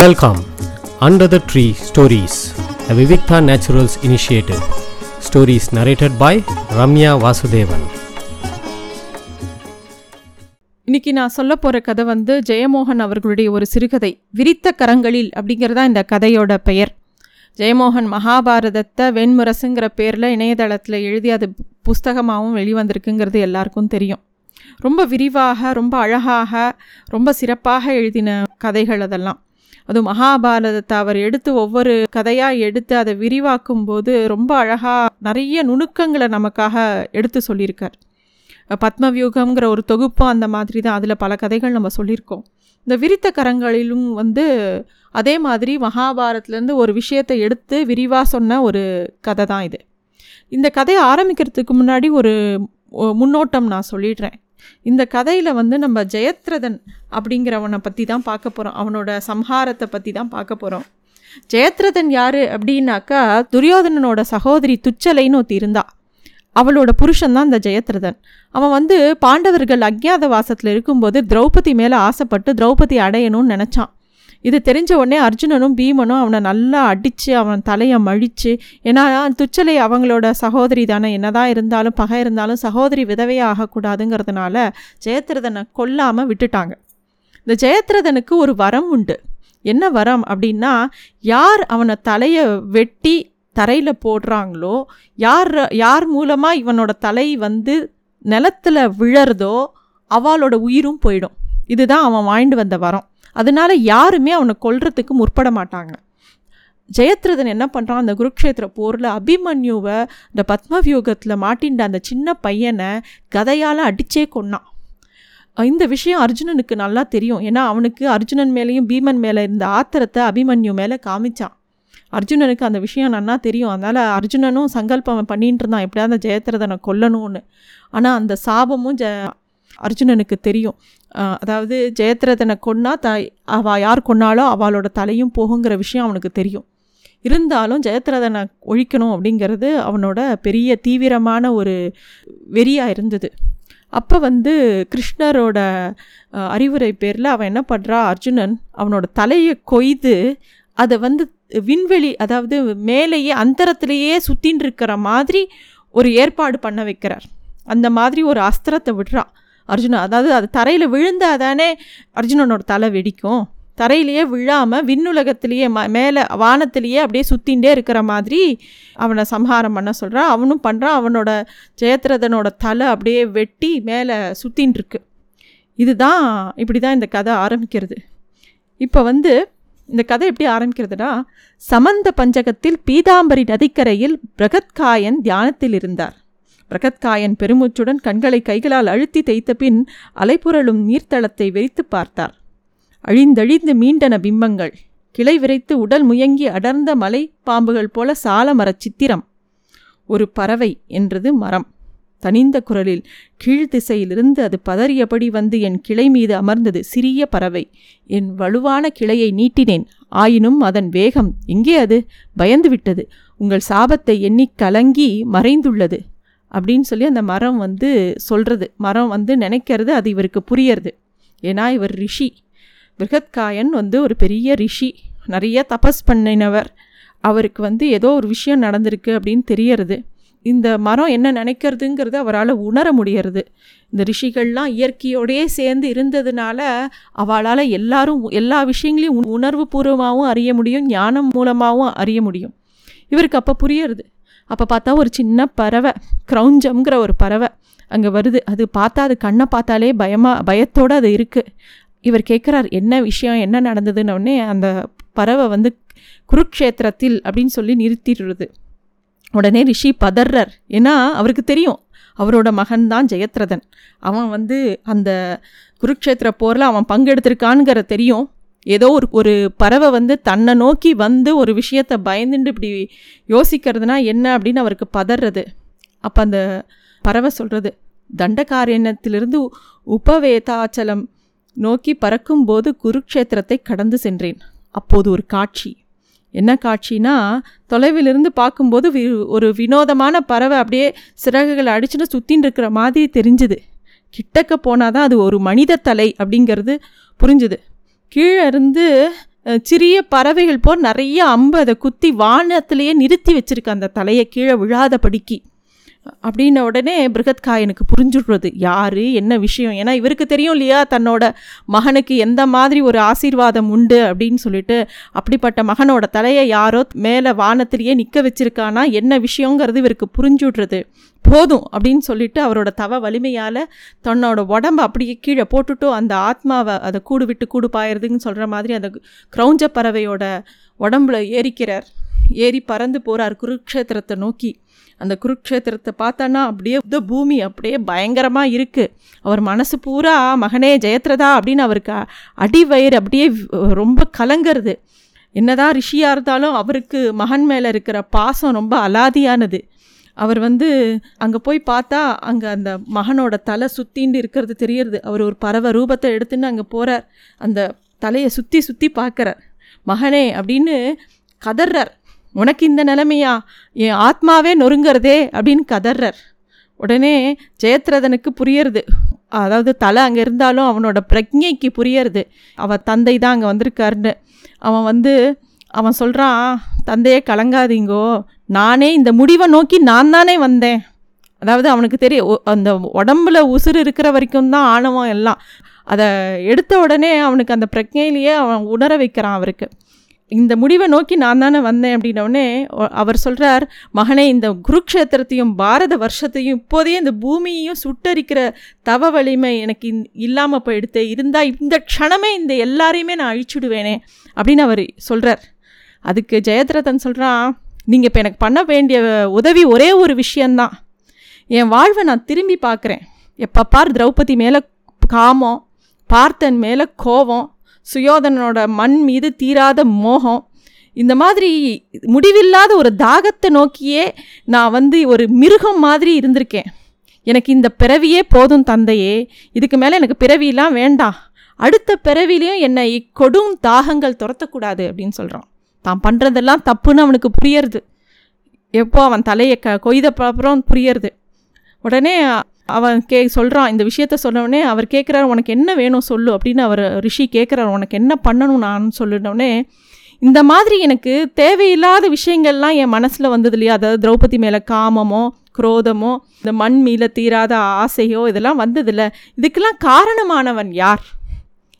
Welcome under the tree stories a Vivikta Naturals initiative. Stories narrated by Ramya Vasudevan இன்னைக்கு நான் சொல்ல போகிற கதை வந்து ஜெயமோகன் அவர்களுடைய ஒரு சிறுகதை விரித்த கரங்களில் அப்படிங்கிறதா இந்த கதையோட பெயர். ஜெயமோகன் மகாபாரதத்தை வெண்முரசுங்கிற பேரில் இணையதளத்தில் எழுதி அது புஸ்தகமாகவும் வெளிவந்திருக்குங்கிறது எல்லாருக்கும் தெரியும். ரொம்ப விரிவாக ரொம்ப அழகாக ரொம்ப சிறப்பாக எழுதின கதைகள் அதெல்லாம். அதுவும் மகாபாரதத்தை அவர் எடுத்து ஒவ்வொரு கதையாக எடுத்து அதை விரிவாக்கும் போது ரொம்ப அழகாக நிறைய நுணுக்கங்களை நமக்காக எடுத்து சொல்லியிருக்கார். பத்மவியூகம்ங்கிற ஒரு தொகுப்பும் அந்த மாதிரி தான் அதில் பல கதைகள் நம்ம சொல்லியிருக்கோம். இந்த விரித்த கரங்களிலும் வந்து அதே மாதிரி மகாபாரத்லேருந்து ஒரு விஷயத்தை எடுத்து விரிவாக சொன்ன ஒரு கதை தான் இது. இந்த கதையை ஆரம்பிக்கிறதுக்கு முன்னாடி ஒரு முன்னோட்டம் நான் சொல்லிடுறேன். இந்த கதையில் வந்து நம்ம ஜெயத்ரதன் அப்படிங்கிறவனை பற்றி தான் பார்க்க போகிறோம் அவனோட சம்ஹாரத்தை பற்றி தான் பார்க்க போகிறோம் ஜெயத்ரதன் யார் அப்படின்னாக்கா துரியோதனனோட சகோதரி துச்சலைன்னு ஒருத்தி இருந்தா. அவளோட புருஷன் தான் இந்த ஜெயத்ரதன். அவன் வந்து பாண்டவர்கள் அஜ்ஞாத வாசத்தில் இருக்கும்போது திரௌபதி மேலே ஆசைப்பட்டு திரௌபதி அடையணும்னு நினச்சான். இது தெரிஞ்ச உடனே அர்ஜுனனும் பீமனும் அவனை நல்லா அடித்து அவன் தலையை மழித்து ஏன்னா துச்சலை அவங்களோட சகோதரி தானே என்னதான் இருந்தாலும் பகை இருந்தாலும் சகோதரி விதவையே ஆகக்கூடாதுங்கிறதுனால ஜெயத்ரதனை கொல்லாமல் விட்டுட்டாங்க. இந்த ஜெயத்ரதனுக்கு ஒரு வரம் உண்டு. என்ன வரம் அப்படின்னா யார் அவனை தலையை வெட்டி தரையில் போடுறாங்களோ யார் யார் மூலமாக இவனோட தலை வந்து நிலத்துல விழறதோ அவளோட உயிரும் போயிடும். இதுதான் அவன் வாங்கிட்டு வந்த வரம். அதனால யாருமே அவனை கொல்றதுக்கு முற்பட மாட்டாங்க. ஜெயத்ரதன் என்ன பண்ணுறான் அந்த குருக்ஷேத்திர போரில் அபிமன்யுவை இந்த பத்மவியூகத்தில் மாட்டின்ற அந்த சின்ன பையனை கதையால் அடித்தே கொன்னான். இந்த விஷயம் அர்ஜுனனுக்கு நல்லா தெரியும். ஏன்னா அவனுக்கு அர்ஜுனன் மேலேயும் பீமன் மேலே இருந்த ஆத்திரத்தை அபிமன்யு மேலே காமிச்சான். அர்ஜுனனுக்கு அந்த விஷயம் நன்னா தெரியும். அதனால் அர்ஜுனனும் சங்கல்பம் பண்ணிட்டு இருந்தான். எப்படியாவது அந்த ஜெயத்ரதனை கொல்லணும்னு. ஆனால் அந்த சாபமும் ஜ அர்ஜுனனுக்கு தெரியும். அதாவது ஜெயத்ரதனை கொன்னா த அவள் யார் கொன்னாலோ அவளோட தலையும் போகுங்கிற விஷயம் அவனுக்கு தெரியும். இருந்தாலும் ஜெயத்ரதனை ஒழிக்கணும் அப்படிங்கிறது அவனோட பெரிய தீவிரமான ஒரு வெறியாக இருந்தது. அப்போ வந்து கிருஷ்ணரோட அறிவுரை பேரில் அவன் என்ன பண்ணுறா அர்ஜுனன் அவனோட தலையை கொய்து அதை வந்து விண்வெளி அதாவது மேலேயே அந்தரத்திலேயே சுற்றின்னு இருக்கிற மாதிரி ஒரு ஏற்பாடு பண்ண வைக்கிறார். அந்த மாதிரி ஒரு அஸ்திரத்தை விடுறா. அர்ஜுனன் அதாவது அது தரையில் விழுந்தால் தானே அர்ஜுனனோட தலை வெடிக்கும். தரையிலேயே விழாமல் விண்ணுலகத்திலேயே ம மேலே வானத்திலேயே அப்படியே சுற்றிகிட்டே இருக்கிற மாதிரி அவனை சம்ஹாரம் பண்ண சொல்கிறான் அவனும் பண்ணுறான் அவனோட ஜெயத்ரதனோட தலை அப்படியே வெட்டி மேலே சுற்றின்ட்டுருக்கு இருக்கு இதுதான் இப்படி தான் இந்த கதை ஆரம்பிக்கிறது. இப்போ வந்து இந்த கதை எப்படி ஆரம்பிக்கிறதுனா சமந்த பஞ்சகத்தில் பீதாம்பரி நதிக்கரையில் பிரகத்காயன் தியானத்தில் இருந்தார். பிரகத்காயன் பெருமூச்சுடன் கண்களை கைகளால் அழுத்தி தேய்த்த பின் அலைபுரளும் நீர்த்தளத்தை வெறித்து பார்த்தார் அழிந்தழிந்து மீண்டன பிம்பங்கள் கிளை விரைத்து உடல் முயங்கி அடர்ந்த மலை பாம்புகள் போல சால மரச் சித்திரம். ஒரு பறவை என்றது மரம். தனிந்த குரலில் கீழ் திசையிலிருந்து அது பதறியபடி வந்து என் கிளை மீது அமர்ந்தது சிறிய பறவை. என் வலுவான கிளையை நீட்டினேன். ஆயினும் அதன் வேகம் எங்கே அது? பயந்து விட்டது உங்கள் சாபத்தை எண்ணி கலங்கி மறைந்துள்ளது. அப்படின்னு சொல்லி அந்த மரம் வந்து சொல்கிறது மரம் வந்து நினைக்கிறது அது இவருக்கு புரியறது. ஏன்னா இவர் ரிஷி. பிருகத்காயன் வந்து ஒரு பெரிய ரிஷி. நிறைய தபஸ் பண்ணினவர். அவருக்கு வந்து ஏதோ ஒரு விஷயம் நடந்திருக்கு அப்படின்னு தெரியறது. இந்த மரம் என்ன நினைக்கிறதுங்கிறது அவரால் உணர முடியறது. இந்த ரிஷிகள்லாம் இயற்கையோடையே சேர்ந்து இருந்ததுனால அவளால் எல்லாரும் எல்லா விஷயங்களையும் உணர்வு பூர்வமாகவும் அறிய முடியும் ஞானம் மூலமாகவும் அறிய முடியும். இவருக்கு அப்போ புரியறது. அப்போ பார்த்தா ஒரு சின்ன பறவை க்ரௌஞ்சம்ங்கிற ஒரு பறவை. அங்கே வருது. அது பார்த்தா அது கண்ணை பார்த்தாலே பயமாக பயத்தோடு அது இருக்குது இவர் கேட்குறார் என்ன விஷயம்? என்ன நடந்ததுன்னு? அந்த பறவை வந்து குருக்ஷேத்திரத்தில் அப்படின்னு சொல்லி நிறுத்திடுறது. உடனே ரிஷி பதர்றார். ஏன்னா அவருக்கு தெரியும் அவரோட மகன் தான் ஜெயத்ரதன். அவன் வந்து அந்த குருக்ஷேத்திர போரில் அவன் பங்கெடுத்திருக்கான்ங்கிற தெரியும். ஏதோ ஒரு ஒரு பறவை வந்து தன்னை நோக்கி வந்து ஒரு விஷயத்தை பயந்துட்டு இப்படி யோசிக்கிறதுனா என்ன அப்படின்னு அவருக்கு பதறது. அப்போ அந்த பறவை சொல்கிறது தண்டகாரண்யத்திலிருந்து உபவேதாச்சலம் நோக்கி பறக்கும்போது குருக்ஷேத்திரத்தை கடந்து சென்றேன். அப்போது ஒரு காட்சி. என்ன காட்சினா தொலைவிலிருந்து பார்க்கும்போது வி ஒரு வினோதமான பறவை அப்படியே சிறகுகளை அடிச்சுட்டு சுற்றின்னு இருக்கிற மாதிரி தெரிஞ்சுது. கிட்டக்க போனால் தான் அது ஒரு மனித தலை அப்படிங்கிறது புரிஞ்சுது. கீழே இருந்து சிறிய பறவைகள் போல் நிறைய அம்பு அதை குத்தி வானத்திலேயே நிறுத்தி வச்சிருக்கு அந்த தலையை கீழே விழாதபடிக்கு. அப்படின்ன உடனே பிருகத்காயனுக்கு புரிஞ்சுடுறது. யார்? என்ன விஷயம்? ஏன்னா இவருக்கு தெரியும் இல்லையா தன்னோட மகனுக்கு எந்த மாதிரி ஒரு ஆசீர்வாதம் உண்டு அப்படின்னு சொல்லிட்டு அப்படிப்பட்ட மகனோட தலையை யாரோ மேலே வானத்திலேயே நிற்க வச்சிருக்கானா என்ன விஷயங்கிறது இவருக்கு புரிஞ்சுடுறது. போதும் அப்படின்னு சொல்லிட்டு அவரோட தவ வலிமையால் தன்னோட உடம்ப அப்படியே கீழே போட்டுட்டு அந்த ஆத்மாவை அதை கூடு விட்டு கூடு பாயிருதுன்னு சொல்கிற மாதிரி அந்த க்ரௌஞ்ச பறவையோட உடம்புல ஏறிக்கிறார். ஏறி பறந்து போகிறார் குருக்ஷேத்திரத்தை நோக்கி. அந்த குருக்ஷேத்திரத்தை பார்த்தானா அப்படியே இந்த பூமி அப்படியே பயங்கரமாக இருக்குது அவர் மனசு பூரா மகனே ஜெயத்ரதா அப்படின்னு அவருக்கு அடி அடிவயிறு அப்படியே ரொம்ப கலங்கிறது. என்னதான் ரிஷியாக இருந்தாலும் அவருக்கு மகன் மேலே இருக்கிற பாசம் ரொம்ப அலாதியானது. அவர் வந்து அங்கே போய் பார்த்தா அங்கே அந்த மகனோட தலை சுற்றின்னு இருக்கிறது தெரியறது. அவர் ஒரு பறவை ரூபத்தை எடுத்துன்னு அங்கே போகிறார் அந்த தலையை சுற்றி சுற்றி பார்க்குறார். மகனே அப்படின்னு கதர்றார். உனக்கு இந்த நிலைமையா? என் ஆத்மாவே நொறுங்கிறதே அப்படின்னு கதர்றார். உடனே ஜெயத்ரதனுக்கு புரியறது. அதாவது தலை அங்கே இருந்தாலும் அவனோட பிரக்ஞைக்கு புரியறது. அவன் தந்தை தான் அங்கே வந்திருக்காருன்னு. அவன் வந்து அவன் சொல்கிறான் தந்தையே கலங்காதீங்கோ. நானே இந்த முடிவை நோக்கி நான் தானே வந்தேன். அதாவது அவனுக்கு தெரியும் அந்த உடம்புல உசுறு இருக்கிற வரைக்கும் தான் ஆணவம் எல்லாம். அதை எடுத்த உடனே அவனுக்கு அந்த பிரக்ஞையிலேயே அவன் உணர வைக்கிறான் அவருக்கு. இந்த முடிவை நோக்கி நான் தானே வந்தேன் அப்படின்னோடனே அவர் சொல்கிறார் மகனே இந்த குருக்ஷேத்திரத்தையும் பாரத வருஷத்தையும் இப்போதே இந்த பூமியையும் சுட்டரிக்கிற தவ வலிமை எனக்கு இல்லாமல் போயிடுத்து இருந்தால் இந்த க்ஷணமே இந்த எல்லாரையுமே நான் அழிச்சுடுவேனே அப்படின்னு அவர் சொல்கிறார் அதுக்கு ஜெயத்ரதன் சொல்கிறான் நீங்கள் இப்போ எனக்கு பண்ண வேண்டிய உதவி ஒரே ஒரு விஷயந்தான். என் வாழ்வை நான் திரும்பி பார்க்குறேன். எப்போ பார் திரௌபதி மேலே காமம் பார்த்தன் மேலே கோபம் சுயோதனனோட மண் மீது தீராத மோகம். இந்த மாதிரி முடிவில்லாத ஒரு தாகத்தை நோக்கியே நான் வந்து ஒரு மிருகம் மாதிரி இருந்திருக்கேன். எனக்கு இந்த பிறவியே போதும் தந்தையே இதுக்கு மேலே எனக்கு பிறவிலாம் வேண்டாம். அடுத்த பிறவிலையும் என்னை இக்கொடும் தாகங்கள் துரத்தக்கூடாது அப்படின்னு சொல்கிறான் தான் பண்ணுறதெல்லாம் தப்புன்னு அவனுக்கு புரியறது. எப்போ அவன் தலையை க கொய்த அப்புறம் புரியறது. உடனே அவன் கே சொல்கிறான் இந்த விஷயத்த சொன்ன அவர் கேட்குறாரு உனக்கு என்ன வேணும் சொல்லு? அப்படின்னு அவர் ரிஷி கேட்குறாரு உனக்கு என்ன பண்ணணும் நான்? சொல்லினோடனே இந்த மாதிரி எனக்கு தேவையில்லாத விஷயங்கள்லாம் என் மனசில் வந்தது இல்லையா? அதாவது திரௌபதி மேலே காமமோ குரோதமோ இந்த மண் மீள தீராத ஆசையோ இதெல்லாம் வந்ததில்ல இதுக்கெல்லாம் காரணமானவன் யார்?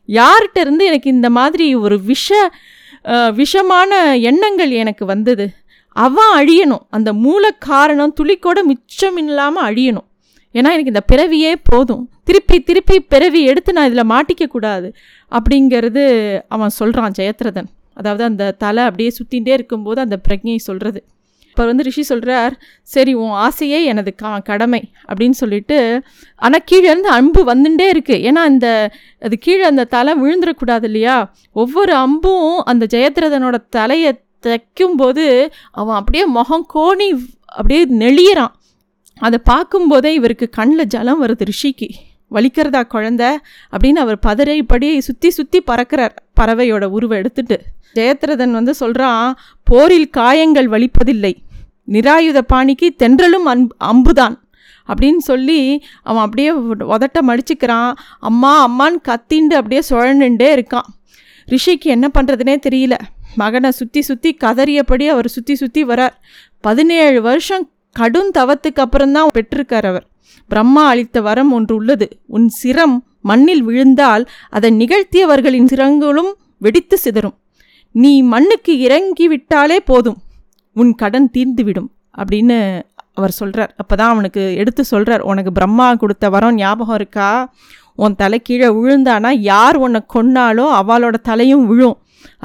யார்கிட்ட இருந்து எனக்கு இந்த மாதிரி ஒரு விஷ விஷமான எண்ணங்கள் எனக்கு வந்தது? அவன் அழியணும். அந்த மூல காரணம் துளிக்கோட மிச்சம் இல்லாமல் அழியணும். ஏன்னா எனக்கு இந்த பிறவியே போதும். திருப்பி திருப்பி பிறவி எடுத்து நான் இதில் மாட்டிக்க கூடாது அப்படிங்கிறது அவன் சொல்கிறான் ஜெயத்ரதன். அதாவது அந்த தலை அப்படியே சுற்றிகிட்டே இருக்கும்போது அந்த பிரஜையை சொல்கிறது இப்போ வந்து ரிஷி சொல்கிறார் சரி உன் ஆசையே எனது கா கடமை அப்படின்னு சொல்லிட்டு ஆனால் கீழே இருந்து அம்பு வந்துட்டே இருக்குது ஏன்னா அந்த அது கீழே அந்த தலை விழுந்துடக்கூடாது இல்லையா? ஒவ்வொரு அம்பும் அந்த ஜெயத்ரதனோட தலையை தைக்கும்போது அவன் அப்படியே முகம் கோணி அப்படியே நெளியறான். அதை பார்க்கும்போதே இவருக்கு கண்ணில் ஜலம் வருது ரிஷிக்கு. வலிக்கிறதா குழந்த? அப்படின்னு அவர் பதறைப்படி சுற்றி சுற்றி பறக்கிறார் பறவையோட உருவை எடுத்துட்டு. ஜெயத்ரதன் வந்து சொல்கிறான் போரில் காயங்கள் வலிப்பதில்லை. நிராயுத பாணிக்கு தென்றலும் அன் அம்புதான். அப்படின்னு சொல்லி அவன் அப்படியே உதட்ட மடிச்சுக்கிறான். அம்மா அம்மான்னு கத்திண்டு அப்படியே சுழண்டுண்டே இருக்கான். ரிஷிக்கு என்ன பண்ணுறதுனே தெரியல. மகனை சுற்றி சுற்றி கதறியபடி அவர் சுற்றி சுற்றி வரார். பதினேழு வருஷம் கடும் தவத்துக்கு அப்புறம்தான் பெற்றிருக்கார் அவர். பிரம்மா அளித்த வரம் ஒன்று உள்ளது. உன் சிரம் மண்ணில் விழுந்தால் அதை நிகழ்த்தியவர்களின் சிரங்களும் வெடித்து சிதறும். நீ மண்ணுக்கு இறங்கி விட்டாலே போதும். உன் கடன் தீர்ந்துவிடும் அப்படின்னு அவர் சொல்கிறார் அப்போ தான் அவனுக்கு எடுத்து சொல்கிறார் உனக்கு பிரம்மா கொடுத்த வரம் ஞாபகம் இருக்கா? உன் தலை கீழே விழுந்தானா? யார் உன்னை கொன்னாலோ அவளோட தலையும் விழும்.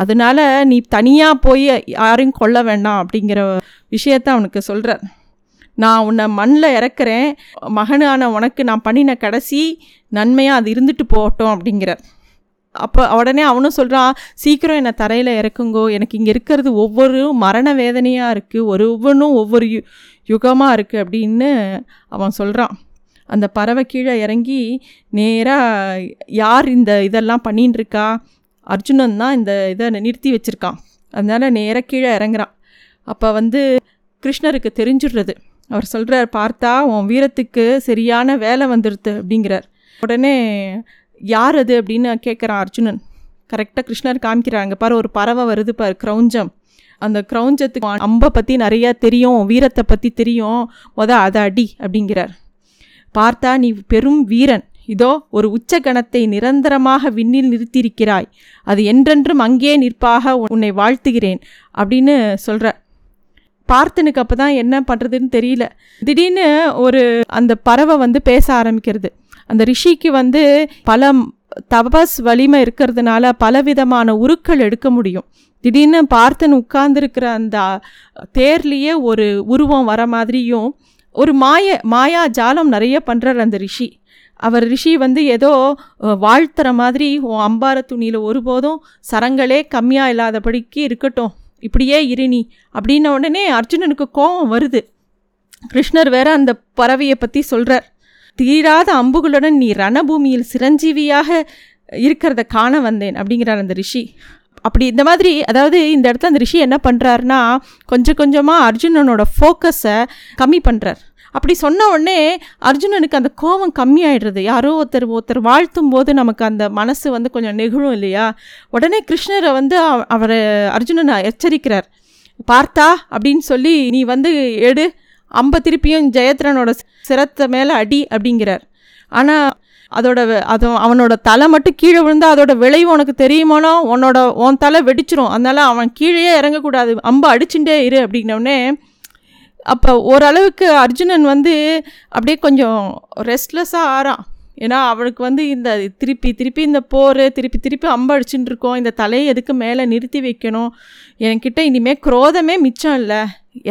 அதனால நீ தனியாக போய் யாரையும் கொல்ல வேண்டாம் அப்படிங்கிற விஷயத்த அவனுக்கு சொல்கிறார் நான் உன்னை மண்ணில் இறக்குறேன். மகனான உனக்கு நான் பண்ணின கடைசி நன்மையாக அது இருந்துட்டு போகட்டும் அப்படிங்கிறார். அப்போ உடனே அவனும் சொல்கிறான் சீக்கிரம் என்னை தரையில் இறக்குங்கோ. எனக்கு இங்கே இருக்கிறது ஒவ்வொரு மரண வேதனையாக இருக்குது ஒரு ஒவ்வொன்றும் ஒவ்வொரு யு யுகமாக இருக்குது அப்படின்னு அவன் சொல்கிறான் அந்த பறவை கீழே இறங்கி நேராக யார் இந்த இதெல்லாம் பண்ணின்னு இருக்கா அர்ஜுனன் தான் இந்த இதை நிறுத்தி வச்சுருக்கான். அதனால் நேராக கீழே இறங்குறான். அப்போ வந்து கிருஷ்ணருக்கு தெரிஞ்சிடுறது. அவர் சொல்கிறார் பார்த்தா உன் வீரத்துக்கு சரியான வேலை வந்துடுது அப்படிங்கிறார். உடனே யார் அது? அப்படின்னு கேட்குறான் அர்ஜுனன். கரெக்டாக கிருஷ்ணர் காமிக்கிறாங்க. பாரு ஒரு பறவை வருது பாரு க்ரௌஞ்சம். அந்த க்ரௌஞ்சத்துக்கு அம்பை பற்றி நிறையா தெரியும் வீரத்தை பற்றி தெரியும். மொதல் அதை அடி அப்படிங்கிறார். பார்த்தா நீ பெரும் வீரன். இதோ ஒரு உச்சகணத்தை நிரந்தரமாக விண்ணில் நிறுத்தியிருக்கிறாய். அது என்றென்றும் அங்கே நிற்பாக உன்னை வாழ்த்துகிறேன் அப்படின்னு சொல்கிற பார்த்தனுக்கு அப்போ தான் என்ன பண்ணுறதுன்னு தெரியல. திடீர்னு ஒரு அந்த பறவை வந்து பேச ஆரம்பிக்கிறது. அந்த ரிஷிக்கு வந்து பல தபஸ் வலிமை இருக்கிறதுனால பலவிதமான உருக்கள் எடுக்க முடியும். திடீர்னு பார்த்தன் உட்கார்ந்துருக்கிற அந்த தேர்லேயே ஒரு உருவம் வர மாதிரியும் ஒரு மாய மாயா ஜாலம் நிறைய பண்ணுறார் அந்த ரிஷி. அவர் ரிஷி வந்து ஏதோ வாழ்த்துற மாதிரி உன் அம்பார துணியில் ஒருபோதும் சரங்களே கம்மியாக இல்லாதபடிக்கு இருக்கட்டும். இப்படியே இருநி அப்படின்ன உடனே அர்ஜுனனுக்கு கோபம் வருது. கிருஷ்ணர் வேற அந்த பறவையை பற்றி சொல்கிறார் தீராத அம்புகளுடன் நீ ரணபூமியில் சிரஞ்சீவியாக இருக்கிறத காண வந்தேன் அப்படிங்கிறார் அந்த ரிஷி. அப்படி இந்த மாதிரி அதாவது இந்த இடத்துல அந்த ரிஷி என்ன பண்ணுறாருனா கொஞ்சம் கொஞ்சமாக அர்ஜுனனோட ஃபோக்கஸை கம்மி பண்ணுறார் அப்படி சொன்ன உடனே அர்ஜுனனுக்கு அந்த கோபம் கம்மியாயிடுறது. யாரோ ஒருத்தர் ஒருத்தர் வாழ்த்தும் போது நமக்கு அந்த மனசு வந்து கொஞ்சம் நெகிழும் இல்லையா? உடனே கிருஷ்ணரை வந்து அவரை அர்ஜுனனை எச்சரிக்கிறார். பார்த்தா அப்படின்னு சொல்லி நீ வந்து எடு. அம்ப திருப்பியும் ஜெயத்ரனோட சிரத்தை மேலே அடி அப்படிங்கிறார். ஆனால் அதோட அது அவனோட தலை மட்டும் கீழே விழுந்தால் அதோட விளைவு உனக்கு தெரியுமானோ? உன்னோட உன் தலை வெடிச்சிரும். அதனால் அவன் கீழேயே இறங்கக்கூடாது. அம்பு அடிச்சுட்டே இரு அப்படின்னோடனே அப்போ ஓரளவுக்கு அர்ஜுனன் வந்து அப்படியே கொஞ்சம் ரெஸ்ட்லெஸ்ஸாக ஆறான். ஏன்னா அவனுக்கு வந்து இந்த திருப்பி திருப்பி இந்த போர் திருப்பி திருப்பி அம்பு அடிச்சுட்டு இருக்கோம். இந்த தலையை எதுக்கு மேலே நிறுத்தி வைக்கணும்? என்கிட்ட இனிமேல் குரோதமே மிச்சம் இல்லை.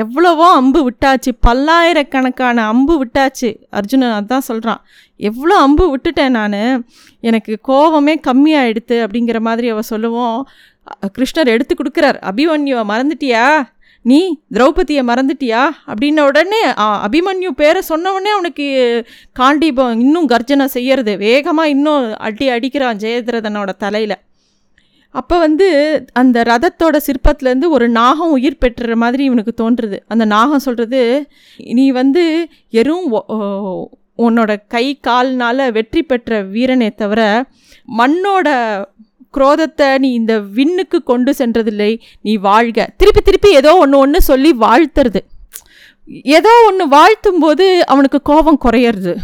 எவ்வளவோ அம்பு விட்டாச்சு. பல்லாயிரக்கணக்கான அம்பு விட்டாச்சு. அர்ஜுனன் அதான் சொல்கிறான் எவ்வளோ அம்பு விட்டுட்டேன் நான். எனக்கு கோபமே கம்மியாயிடுத்து அப்படிங்கிற மாதிரி அவள் சொல்லுவோம். கிருஷ்ணர் எடுத்து கொடுக்குறார். அபிமன்யுவை மறந்துட்டியா? நீ திரௌபதியை மறந்துட்டியா? அப்படின்ன உடனே அபிமன்யு பேரை சொன்னவுடனே அவனுக்கு காண்டீபம் இன்னும் கர்ஜனை செய்யறது. வேகமாக இன்னும் அடி அடிக்கிறான் ஜெயதிரதனோட தலையில். அப்போ வந்து அந்த ரதத்தோட சிற்பத்துலேருந்து ஒரு நாகம் உயிர் பெற்றுற மாதிரி இவனுக்கு தோன்றுறது அந்த நாகம் சொல்கிறது நீ வந்து எறும் உன்னோட கை கால்னால் வெற்றி பெற்ற வீரனே தவிர மண்ணோட குரோதத்தை நீ இந்த விண்ணுக்கு கொண்டு சென்றதில்லை. நீ வாழ்க. திருப்பி திருப்பி ஏதோ ஒன்று ஒன்று சொல்லி வாழ்த்துறது. ஏதோ ஒன்று வாழ்த்தும் போது அவனுக்கு கோபம் குறையிறது.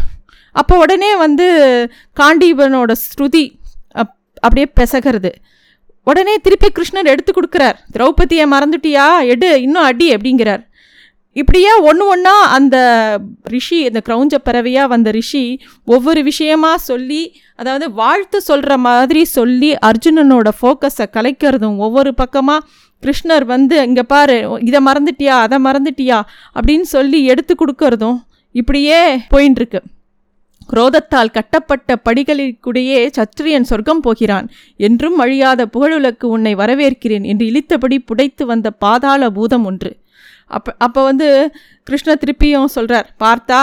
அப்போ உடனே வந்து காண்டீபனோட ஸ்ருதி அப் அப்படியே பெசகிறது. உடனே திருப்பி கிருஷ்ணர் எடுத்து கொடுக்குறார். திரௌபதியை மறந்துட்டியா? எடு இன்னும் அடி அப்படிங்கிறார். இப்படியே ஒன்று ஒன்றா அந்த ரிஷி இந்த கிரௌஞ்ச பறவையாக வந்த ரிஷி ஒவ்வொரு விஷயமாக சொல்லி அதாவது வாழ்த்து சொல்கிற மாதிரி சொல்லி அர்ஜுனனோட ஃபோக்கஸை கலைக்கிறதும் ஒவ்வொரு பக்கமாக கிருஷ்ணர் வந்து இங்கே பாரு இதை மறந்துட்டியா அதை மறந்துட்டியா? அப்படின்னு சொல்லி எடுத்து கொடுக்கறதும் இப்படியே போயின்ட்டுருக்கு குரோதத்தால் கட்டப்பட்ட படிகளிற்குடையே சத்திரியன் சொர்க்கம் போகிறான். என்றும் அழியாத புகழுலக்கு உன்னை வரவேற்கிறேன் என்று இழித்தபடி புடைத்து வந்த பாதாள பூதம் ஒன்று. அப்போ அப்போ வந்து கிருஷ்ண திருப்பியும் சொல்கிறார் பார்த்தா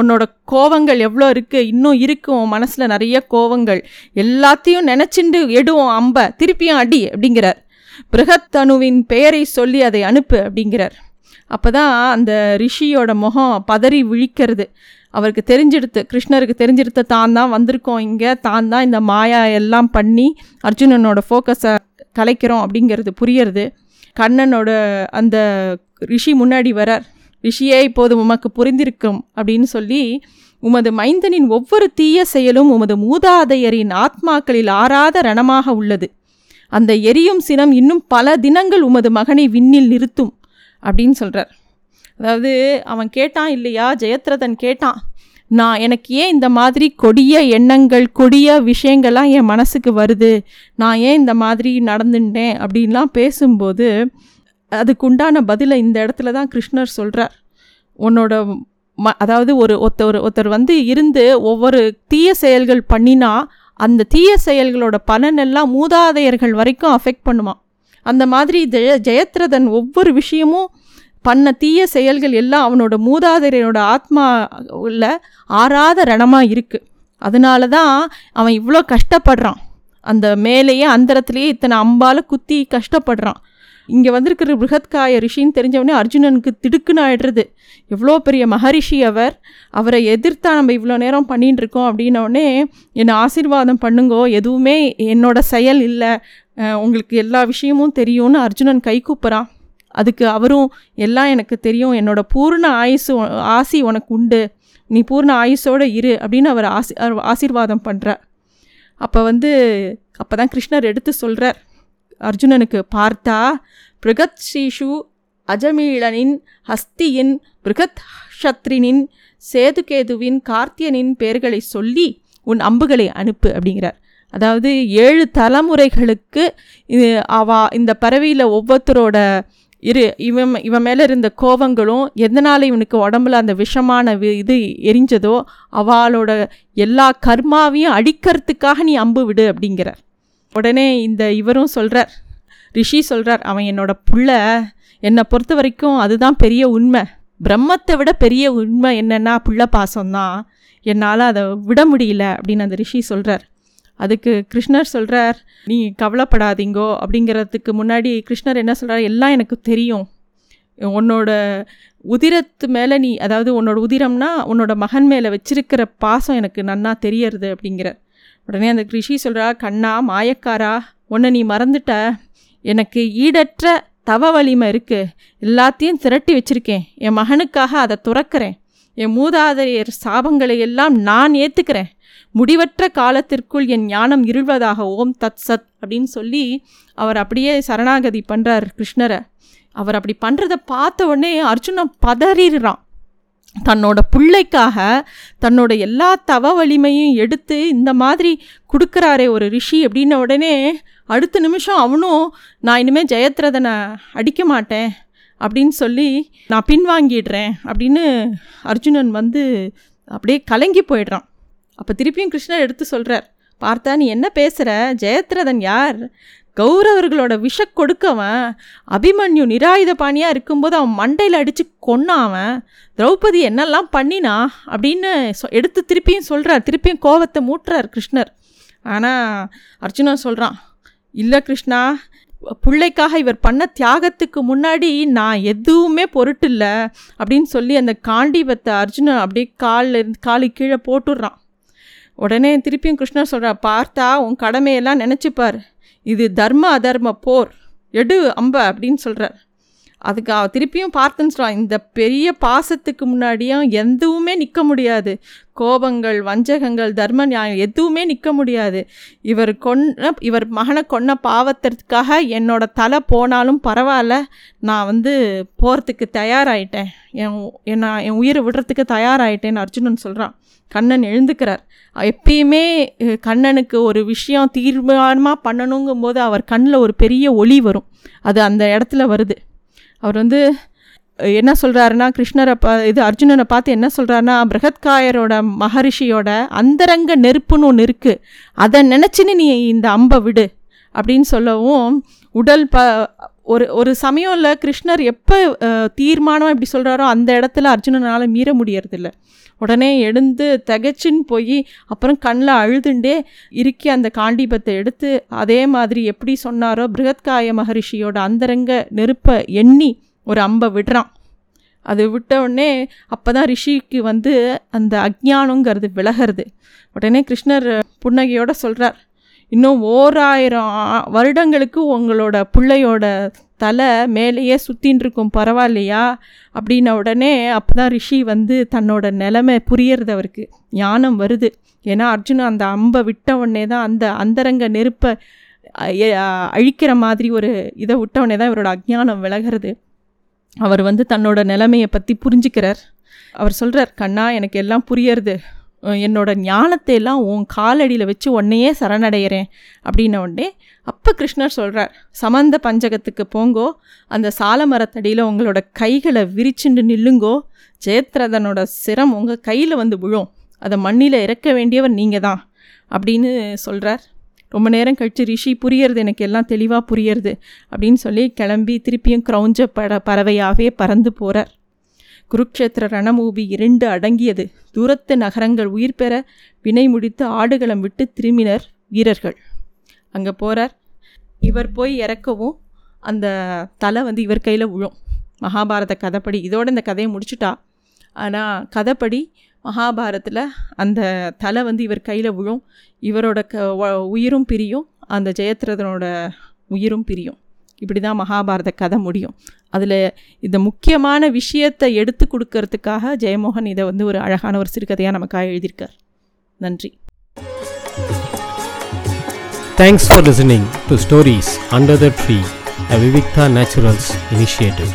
உன்னோட கோவங்கள் எவ்வளோ இருக்குது இன்னும் இருக்கும் மனசில் நிறைய கோவங்கள். எல்லாத்தையும் நினச்சிண்டு எடுவோம் அம்ப. திருப்பியும் அடி அப்படிங்கிறார். பிருகத்தனுவின் பெயரை சொல்லி அதை அனுப்பு அப்படிங்கிறார். அப்போ தான் அந்த ரிஷியோட முகம் பதறி விழிக்கிறது. அவருக்கு தெரிஞ்செடுத்து கிருஷ்ணருக்கு தெரிஞ்செடுத்த தான் தான் வந்திருக்கோம் இங்கே. தான் தான் இந்த மாயா எல்லாம் பண்ணி அர்ஜுனனோட ஃபோக்கஸை கலைக்கிறோம் அப்படிங்கிறது புரியறது. கண்ணனோட அந்த ரிஷி முன்னாடி வரார். ரிஷியே இப்போது உமக்கு புரிந்திருக்கும் அப்படின்னு சொல்லி உமது மைந்தனின் ஒவ்வொரு தீய செயலும் உமது மூதாதையரின் ஆத்மாக்களில் ஆறாத ரணமாக உள்ளது. அந்த எரியும் சினம் இன்னும் பல தினங்கள் உமது மகனை விண்ணில் நிறுத்தும் அப்படின்னு சொல்கிறார் அதாவது அவன் கேட்டான் இல்லையா? ஜெயத்ரதன் கேட்டான் நான் எனக்கு ஏன் இந்த மாதிரி கொடிய எண்ணங்கள் கொடிய விஷயங்கள்லாம் என் மனசுக்கு வருது? நான் ஏன் இந்த மாதிரி நடந்துட்டேன்? அப்படின்லாம் பேசும்போது அதுக்குண்டான பதிலை இந்த இடத்துல தான் கிருஷ்ணர் சொல்கிறார் உன்னோட ம அதாவது ஒரு ஒருத்தர் ஒருத்தர் வந்து இருந்து ஒவ்வொரு தீய செயல்கள் பண்ணினா அந்த தீய செயல்களோட பலனெல்லாம் மூதாதையர்கள் வரைக்கும் அஃபெக்ட் பண்ணுமா? அந்த மாதிரி ஜெய ஜெயத்ரதன் ஒவ்வொரு விஷயமும் பண்ண தீய செயல்கள் எல்லாம் அவனோட மூதாதையரோட ஆத்மா உள்ள ஆறாத ரணமாக இருக்குது அதனால தான் அவன் இவ்வளோ கஷ்டப்படுறான். அந்த மேலேயே அந்தரத்துலேயே இத்தனை அம்பால் குத்தி கஷ்டப்படுறான். இங்கே வந்திருக்கிற பிருகத்காய ரிஷின்னு தெரிஞ்சவொடனே அர்ஜுனனுக்கு திடுக்குன்னு ஆயிடுறது. எவ்வளோ பெரிய மகரிஷி அவர். அவரை எதிர்த்தா நம்ம இவ்வளோ நேரம் பண்ணிகிட்டு இருக்கோம் அப்படின்னோடனே என்னை ஆசீர்வாதம் பண்ணுங்கோ. எதுவுமே என்னோட செயல் இல்லை. உங்களுக்கு எல்லா விஷயமும் தெரியும்னு அர்ஜுனன் கை கூப்புறான். அதுக்கு அவரும் எல்லாம் எனக்கு தெரியும். என்னோட பூர்ண ஆயுசு ஆசி உனக்கு உண்டு. நீ பூர்ண ஆயுசோட இரு அப்படின்னு அவர் ஆசி அவர் ஆசீர்வாதம் பண்ணுறார் அப்போ வந்து அப்போ தான் கிருஷ்ணர் எடுத்து சொல்கிறார் அர்ஜுனனுக்கு பார்த்தா பிருகத் ஸ்ரீஷு அஜமீளனின் ஹஸ்தியின் பிருகத் ஷத்ரினின் சேதுகேதுவின் கார்த்தியனின் பெயர்களை சொல்லி உன் அம்புகளை அனுப்பு அப்படிங்கிறார். அதாவது ஏழு தலைமுறைகளுக்கு இது அவா இந்த பறவையில் ஒவ்வொருத்தரோட இரு இவன் இவன் மேலே இருந்த கோவங்களும் எதனால் இவனுக்கு உடம்புல அந்த விஷமான வி- இது எரிஞ்சதோ அவளோட எல்லா கர்மாவையும் அடிக்கிறதுக்காக நீ அம்பு விடு அப்படிங்கிறார். உடனே இந்த இவரும் சொல்கிறார் ரிஷி சொல்கிறார் அவன் என்னோட புள்ள என்னை பொறுத்த வரைக்கும் அதுதான் பெரிய உண்மை. பிரம்மத்தை விட பெரிய உண்மை என்னென்னா புள்ள பாசம்தான். என்னால் அதை விட முடியல அப்படின்னு அந்த ரிஷி சொல்கிறார் அதுக்கு கிருஷ்ணர் சொல்கிறார் நீ கவலைப்படாதீங்கோ அப்படிங்கிறதுக்கு முன்னாடி கிருஷ்ணர் என்ன சொல்கிறார் எல்லாம் எனக்கு தெரியும். உன்னோட உதிரத்து மேலே நீ அதாவது உன்னோட உதிரம்னா உன்னோட மகன் மேலே வச்சிருக்கிற பாசம் எனக்கு நன்னா தெரியறது அப்படிங்கிற உடனே அந்த ரிஷி சொல்கிறா கண்ணா மாயக்காரா உன்னை நீ மறந்துட்ட. எனக்கு ஈடற்ற தவ வலிமை இருக்குது எல்லாத்தையும் திரட்டி வச்சிருக்கேன். என் மகனுக்காக அதை துறக்கிறேன். என் மூதாதையர் சாபங்களை எல்லாம் நான் ஏற்றுக்கிறேன் முடிவற்ற காலத்திற்குள் என் ஞானம் இருள்வதாக ஓம் தத் சத் அப்படின்னு சொல்லி அவர் அப்படியே சரணாகதி பண்ணுறார் கிருஷ்ணரை. அவர் அப்படி பண்ணுறத பார்த்த உடனே அர்ஜுனன் பதறிடுறான். தன்னோட பிள்ளைக்காக தன்னோட எல்லா தவ வலிமையும் எடுத்து இந்த மாதிரி கொடுக்குறாரே ஒரு ரிஷி அப்படின்ன உடனே அடுத்த நிமிஷம் அவனும் நான் இனிமேல் ஜெயத்ரதனை அடிக்க மாட்டேன் அப்படின்னு சொல்லி நான் பின்வாங்கிடுறேன் அப்படின்னு அர்ஜுனன் வந்து அப்படியே கலங்கி போயிடுறான். அப்போ திருப்பியும் கிருஷ்ணர் எடுத்து சொல்கிறார் பார்த்தா நீ என்ன பேசுகிற ஜெயத்ரதன் யார்? கௌரவர்களோட விஷ கொடுக்கவன் அபிமன்யு நிராயுத பாணியாக இருக்கும்போது அவன் மண்டையில் அடித்து கொன்னாவன். திரௌபதி என்னெல்லாம் பண்ணினா அப்படின்னு சொ- எடுத்து திருப்பியும் சொல்கிறார் திருப்பியும் கோவத்தை மூட்டுறார் கிருஷ்ணர். ஆனால் அர்ஜுனன் சொல்கிறான் இல்லை கிருஷ்ணா பிள்ளைக்காக இவர் பண்ண தியாகத்துக்கு முன்னாடி நான் எதுவுமே பொருட்டில்ல அப்படின்னு சொல்லி அந்த காண்டீபத்தை அர்ஜுனன் அப்படியே காலில் இருந்து காலு கீழே போட்டுடுறான். உடனே திருப்பியும் கிருஷ்ணர் சொல்கிறா பார்த்தா உன் கடமையெல்லாம் நினச்சிப்பார். இது தர்ம அதர்ம போர். எடு அம்ப அப்படின்னு சொல்கிறார் அதுக்கு அவ திருப்பியும் பார்த்துன்னு இந்த பெரிய பாசத்துக்கு முன்னாடியும் எதுவுமே நிற்க முடியாது. கோபங்கள் வஞ்சகங்கள் தர்ம நியாயம் எதுவுமே நிற்க முடியாது. இவர் கொன்ன இவர் மகனை கொன்ன பாவத்திற்காக என்னோட தலை போனாலும் பரவாயில்ல. நான் வந்து போகிறதுக்கு தயாராயிட்டேன். என் என் நான் என் உயிரை விடுறதுக்கு தயாராயிட்டேன்னு அர்ஜுனன் சொல்கிறான் கண்ணன் எழுந்துக்கிறார். எப்பயுமே கண்ணனுக்கு ஒரு விஷயம் தீர்மானமாக பண்ணணுங்கும்போது அவர் கண்ணில் ஒரு பெரிய ஒளி வரும். அது அந்த இடத்துல வருது. அவர் வந்து என்ன சொல்கிறாருன்னா கிருஷ்ணரை பா இது அர்ஜுனனை பார்த்து என்ன சொல்கிறாருன்னா பிரகத்காயரோட மகரிஷியோட அந்தரங்க நெருப்புன்னு ஒன்று இருக்குது அதை நினச்சின்னு நீ இந்த அம்பை விடு அப்படின்னு சொல்லவும் உடல் ப ஒரு ஒரு சமயம்ல கிருஷ்ணர் எப்போ தீர்மானம் இப்படி சொல்கிறாரோ அந்த இடத்துல அர்ஜுனனால் மீற முடியறதில்ல. உடனே எழுந்து திகைச்சின்னு போய் அப்புறம் கண்ணில் அழுதுண்டே இறுக்கி அந்த காண்டீபத்தை எடுத்து அதே மாதிரி எப்படி சொன்னாரோ பிருகத்காய மகரிஷியோட அந்தரங்க நெருப்பை எண்ணி ஒரு அம்பை விடுறான். அது விட்ட உடனே அப்போ தான் ரிஷிக்கு வந்து அந்த அஜ்ஞானங்கிறது விலகிறது. உடனே கிருஷ்ணர் புன்னகையோட சொல்கிறார் இன்னும் ஓராயிரம் ஆ- வருடங்களுக்கு உங்களோட பிள்ளையோட தலை மேலேயே சுத்தின்னு இருக்கும் பரவாயில்லையா? அப்படின்ன உடனே அப்போ தான் ரிஷி வந்து தன்னோட நிலைமை புரியறது அவருக்கு. ஞானம் வருது. ஏன்னா அர்ஜுன் அந்த அம்பை விட்ட உடனே தான் அந்த அந்தரங்க நெருப்பை அழிக்கிற மாதிரி ஒரு இதை விட்ட உடனே தான் இவரோட அஜ்ஞானம் விலகிறது. அவர் வந்து தன்னோட நிலைமையை பற்றி புரிஞ்சுக்கிறார். அவர் சொல்கிறார் கண்ணா எனக்கு எல்லாம் புரியறது. என்னோட ஞானத்தை எல்லாம் உன் காலடியில் வச்சு உன்னையே சரணடைகிறேன் அப்படின்ன உடனே அப்போ கிருஷ்ணர் சொல்கிறார் சமந்த பஞ்சகத்துக்கு போங்கோ அந்த சால மரத்தடியில் உங்களோட கைகளை விரிச்சுண்டு நில்லுங்கோ ஜெயத்ரதனோட சிரம் உங்கள் கையில் வந்து விழும் அதை மண்ணில் இறக்க வேண்டியவர் நீங்கள் தான் அப்படின்னு சொல்கிறார் ரொம்ப நேரம் கழித்து ரிஷி புரியறது எனக்கு எல்லாம் தெளிவாக புரியறது அப்படின்னு சொல்லி கிளம்பி திருப்பியும் க்ரௌஞ்ச பட பறவையாகவே பறந்து போகிறார் குருக்ஷேத்திர ரணமூபி இரண்டு அடங்கியது. தூரத்து நகரங்கள் உயிர் பெற வினை முடித்து ஆடுகளம் விட்டு திரும்பினர் வீரர்கள். அங்கே போகிறார் இவர் போய் இறக்கவும் அந்த தலை வந்து இவர் கையில் விழும். மகாபாரத கதைப்படி இதோட இந்த கதையை முடிச்சுட்டா. ஆனால் கதைப்படி மகாபாரத்தில் அந்த தலை வந்து இவர் கையில் விழும். இவரோட க உயிரும் பிரியும். அந்த ஜெயத்ரதனோட உயிரும் பிரியும். இப்படி தான் மகாபாரத கதை முடியும். அதில் இந்த முக்கியமான விஷயத்தை எடுத்து கொடுக்கறதுக்காக ஜெயமோகன் இதை வந்து ஒரு அழகான ஒரு சிறுகதையாக நமக்காக எழுதியிருக்கார். நன்றி. Thanks for listening to stories under the tree a Vivikta Naturals initiative